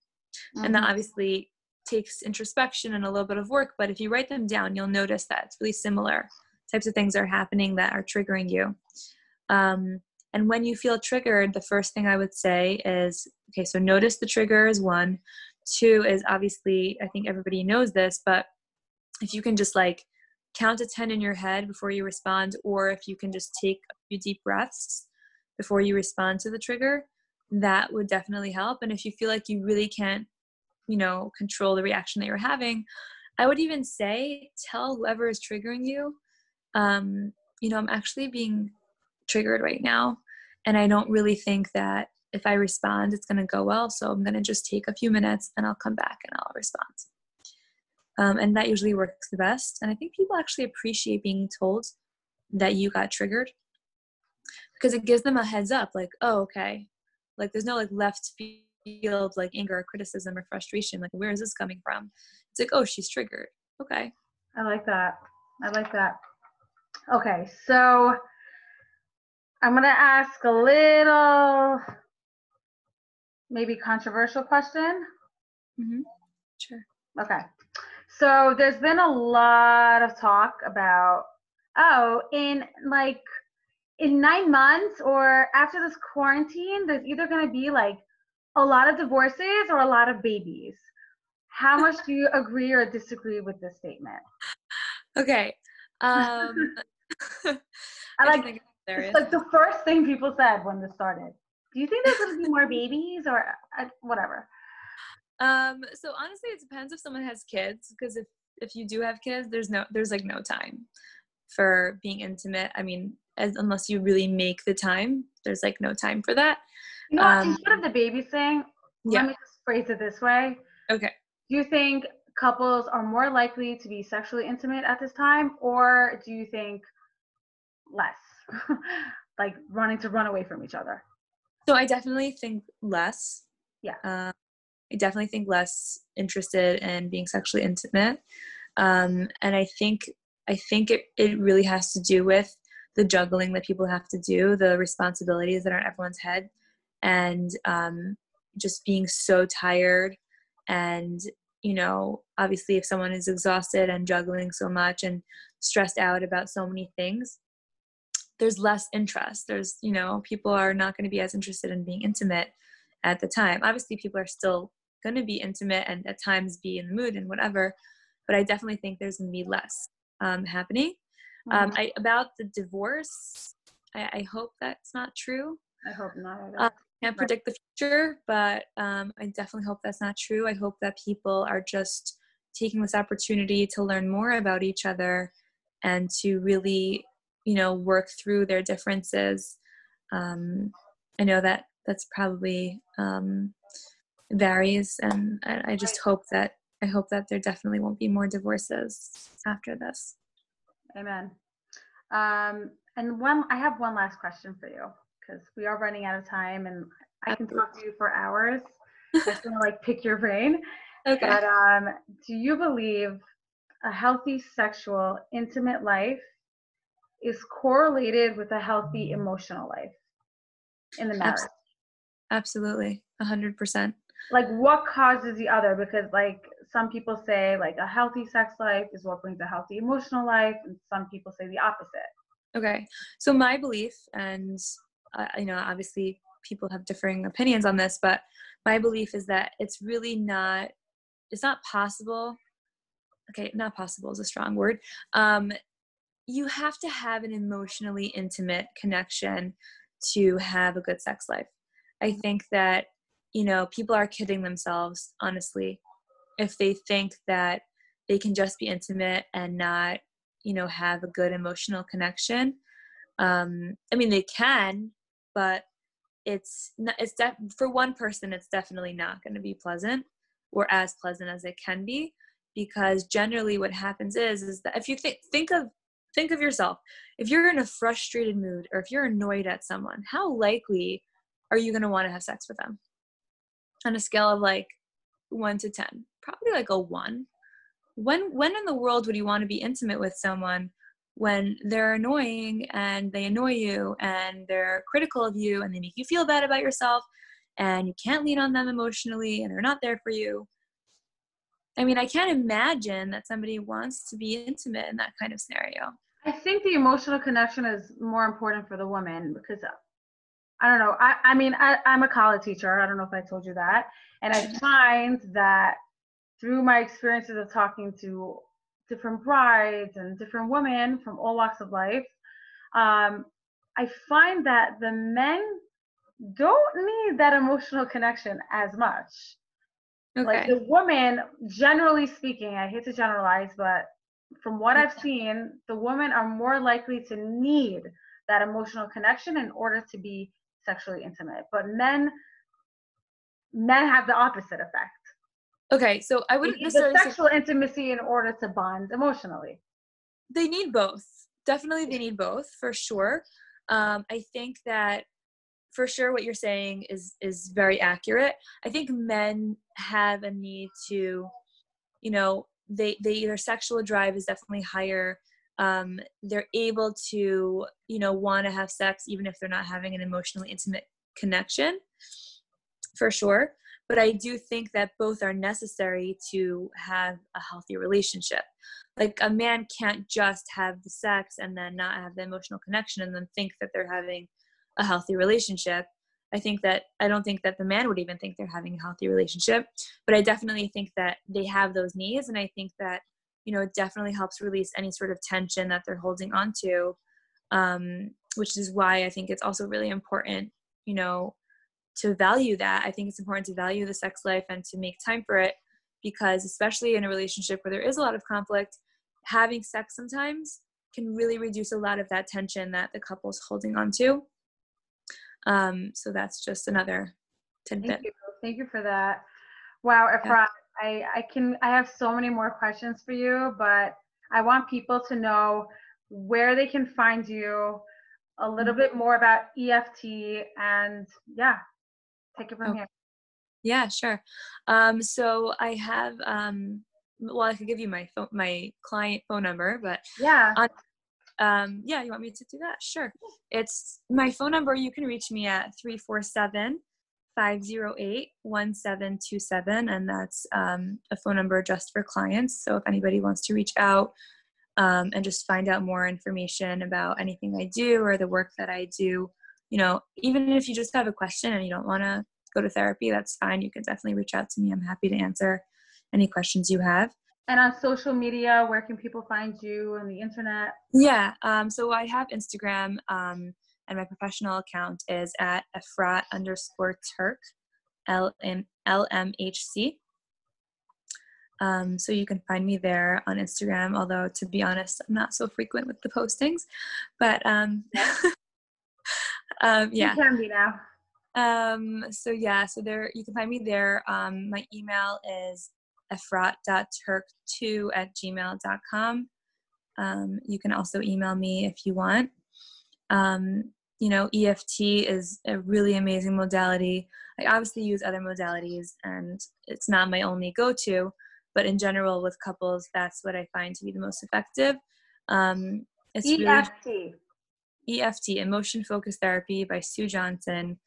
And that Mhm. obviously takes introspection and a little bit of work, but if you write them down, you'll notice that it's really similar types of things are happening that are triggering you. Um, and when you feel triggered, the first thing I would say is okay, so notice the trigger is one. Two is obviously, I think everybody knows this, but if you can just like count to 10 in your head before you respond, or if you can just take a few deep breaths before you respond to the trigger, that would definitely help. And if you feel like you really can't, you know, control the reaction that you're having, I would even say tell whoever is triggering you, um, you know, I'm actually being triggered right now. And I don't really think that if I respond, it's going to go well. So I'm going to just take a few minutes and I'll come back and I'll respond. Um, and that usually works the best. And I think people actually appreciate being told that you got triggered because it gives them a heads up like, oh, okay. Like there's no like left field like anger or criticism or frustration. Like, where is this coming from? It's like, oh, she's triggered. Okay. I like that. I like that. Okay, so I'm going to ask a little, maybe controversial question. Mm-hmm. Sure. Okay. So there's been a lot of talk about, oh, in like in nine months or after this quarantine, there's either going to be like a lot of divorces or a lot of babies. how much do you agree or disagree with this statement? Okay. Um, I like it's like the first thing people said when this started. Do you think there's going to be more babies or uh, whatever? Um, so honestly, it depends if someone has kids. Because if if you do have kids, there's no there's like no time for being intimate. I mean, as unless you really make the time, there's like no time for that. You know, um, instead of the baby thing, yeah. let me just phrase it this way. Okay. Do you think couples are more likely to be sexually intimate at this time, or do you think less? like wanting to run away from each other? So I definitely think less. Yeah. Uh, I definitely think less interested in being sexually intimate. Um, and I think I think it, it really has to do with the juggling that people have to do, the responsibilities that are on everyone's head, and um, just being so tired. And, you know, obviously, if someone is exhausted and juggling so much and stressed out about so many things, there's less interest. There's, you know, people are not going to be as interested in being intimate at the time. Obviously, people are still going to be intimate and at times be in the mood and whatever, but I definitely think there's going to be less um, happening. Um, mm-hmm. I, about the divorce, I, I, hope that's not true. I hope not. Uh, can't predict the future, but um, I definitely hope that's not true. I hope that people are just taking this opportunity to learn more about each other and to really you know work through their differences um, i know that that's probably um, varies and I, I, just hope that i hope that there definitely won't be more divorces after this amen um, and one i have one last question for you because we are running out of time and i can talk to you for hours i just gonna like pick your brain okay but um, do you believe a healthy sexual intimate life is correlated with a healthy emotional life in the marriage. Absolutely, a hundred percent. Like what causes the other? Because like some people say like a healthy sex life is what brings a healthy emotional life, and some people say the opposite. Okay, so my belief, and uh, you know, obviously people have differing opinions on this, but my belief is that it's really not. It's not possible okay not possible is a strong word um, you have to have an emotionally intimate connection to have a good sex life. I think that, you know, people are kidding themselves, honestly, if they think that they can just be intimate and not, you know, have a good emotional connection. Um, I mean, they can, but it's not, it's def- for one person, it's definitely not going to be pleasant or as pleasant as it can be because generally what happens is is that if you think think of think of yourself if you're in a frustrated mood or if you're annoyed at someone how likely are you going to want to have sex with them on a scale of like 1 to 10 probably like a 1 when when in the world would you want to be intimate with someone when they're annoying and they annoy you and they're critical of you and they make you feel bad about yourself and you can't lean on them emotionally and they're not there for you I mean, I can't imagine that somebody wants to be intimate in that kind of scenario. I think the emotional connection is more important for the woman because uh, I don't know. I, I mean, I, I'm a college teacher. I don't know if I told you that. And I find that through my experiences of talking to different brides and different women from all walks of life, um, I find that the men don't need that emotional connection as much. Okay. Like the woman, generally speaking, I hate to generalize, but from what I've seen, the women are more likely to need that emotional connection in order to be sexually intimate. But men men have the opposite effect. Okay, so I wouldn't necessarily sexual say- intimacy in order to bond emotionally. They need both. Definitely, they need both for sure. Um, I think that for sure what you're saying is is very accurate. I think men have a need to, you know, they they their sexual drive is definitely higher um, they're able to you know want to have sex even if they're not having an emotionally intimate connection for sure but i do think that both are necessary to have a healthy relationship. Like a man can't just have the sex and then not have the emotional connection and then think that they're having a healthy relationship. I think that I don't think that the man would even think they're having a healthy relationship, but I definitely think that they have those needs, and I think that you know it definitely helps release any sort of tension that they're holding on to, um, which is why I think it's also really important, you know, to value that. I think it's important to value the sex life and to make time for it, because especially in a relationship where there is a lot of conflict, having sex sometimes can really reduce a lot of that tension that the couple's holding on to. Um, so that's just another tidbit. Thank you. Thank you for that. Wow, Efrat, yeah. I, I can I have so many more questions for you, but I want people to know where they can find you, a little mm-hmm. bit more about EFT, and yeah, take it from okay. here. Yeah, sure. Um, so I have um, well, I could give you my phone, my client phone number, but yeah, on, um, yeah, you want me to do that? Sure. It's my phone number. You can reach me at 347 508 1727. And that's um, a phone number just for clients. So if anybody wants to reach out um, and just find out more information about anything I do or the work that I do, you know, even if you just have a question and you don't want to go to therapy, that's fine. You can definitely reach out to me. I'm happy to answer any questions you have. And on social media, where can people find you on the internet? Yeah, um, so I have Instagram, um, and my professional account is at Efrat underscore Turk, L M L M H C. Um, so you can find me there on Instagram. Although to be honest, I'm not so frequent with the postings, but um, um, yeah, you can be now. Um, so yeah, so there you can find me there. Um, my email is efrat.turk2 at gmail.com. Um, you can also email me if you want. Um, you know, EFT is a really amazing modality. I obviously use other modalities and it's not my only go to, but in general, with couples, that's what I find to be the most effective. Um, it's EFT. Really, EFT, Emotion Focused Therapy by Sue Johnson.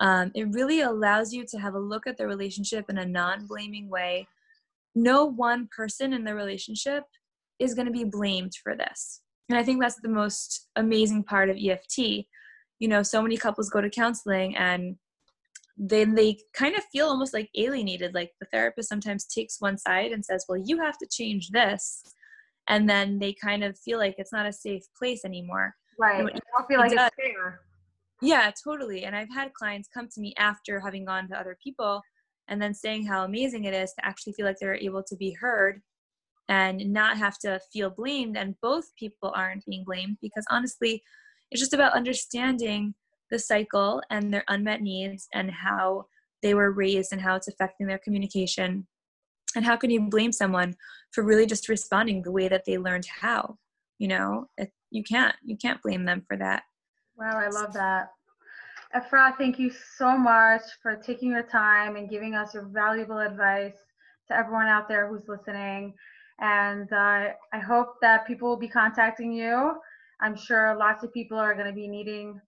Um, it really allows you to have a look at the relationship in a non blaming way no one person in the relationship is going to be blamed for this. And I think that's the most amazing part of EFT. You know, so many couples go to counseling and then they kind of feel almost like alienated. Like the therapist sometimes takes one side and says, Well, you have to change this. And then they kind of feel like it's not a safe place anymore. Right. You don't feel like does, it's fair. Yeah, totally. And I've had clients come to me after having gone to other people and then saying how amazing it is to actually feel like they're able to be heard and not have to feel blamed and both people aren't being blamed because honestly it's just about understanding the cycle and their unmet needs and how they were raised and how it's affecting their communication and how can you blame someone for really just responding the way that they learned how you know it, you can't you can't blame them for that wow i love that Efrat, thank you so much for taking your time and giving us your valuable advice to everyone out there who's listening. And uh, I hope that people will be contacting you. I'm sure lots of people are going to be needing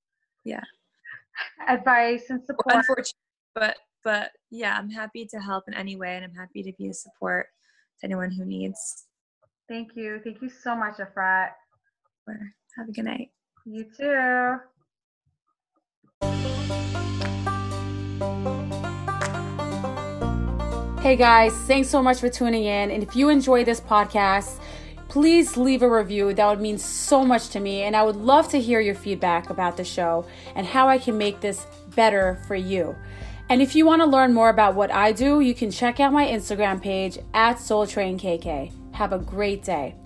yeah advice and support. Unfortunately, but but yeah, I'm happy to help in any way, and I'm happy to be a support to anyone who needs. Thank you. Thank you so much, Efrat. Have a good night. You too. Hey guys, thanks so much for tuning in. And if you enjoy this podcast, please leave a review. That would mean so much to me. And I would love to hear your feedback about the show and how I can make this better for you. And if you want to learn more about what I do, you can check out my Instagram page at SoulTrainKK. Have a great day.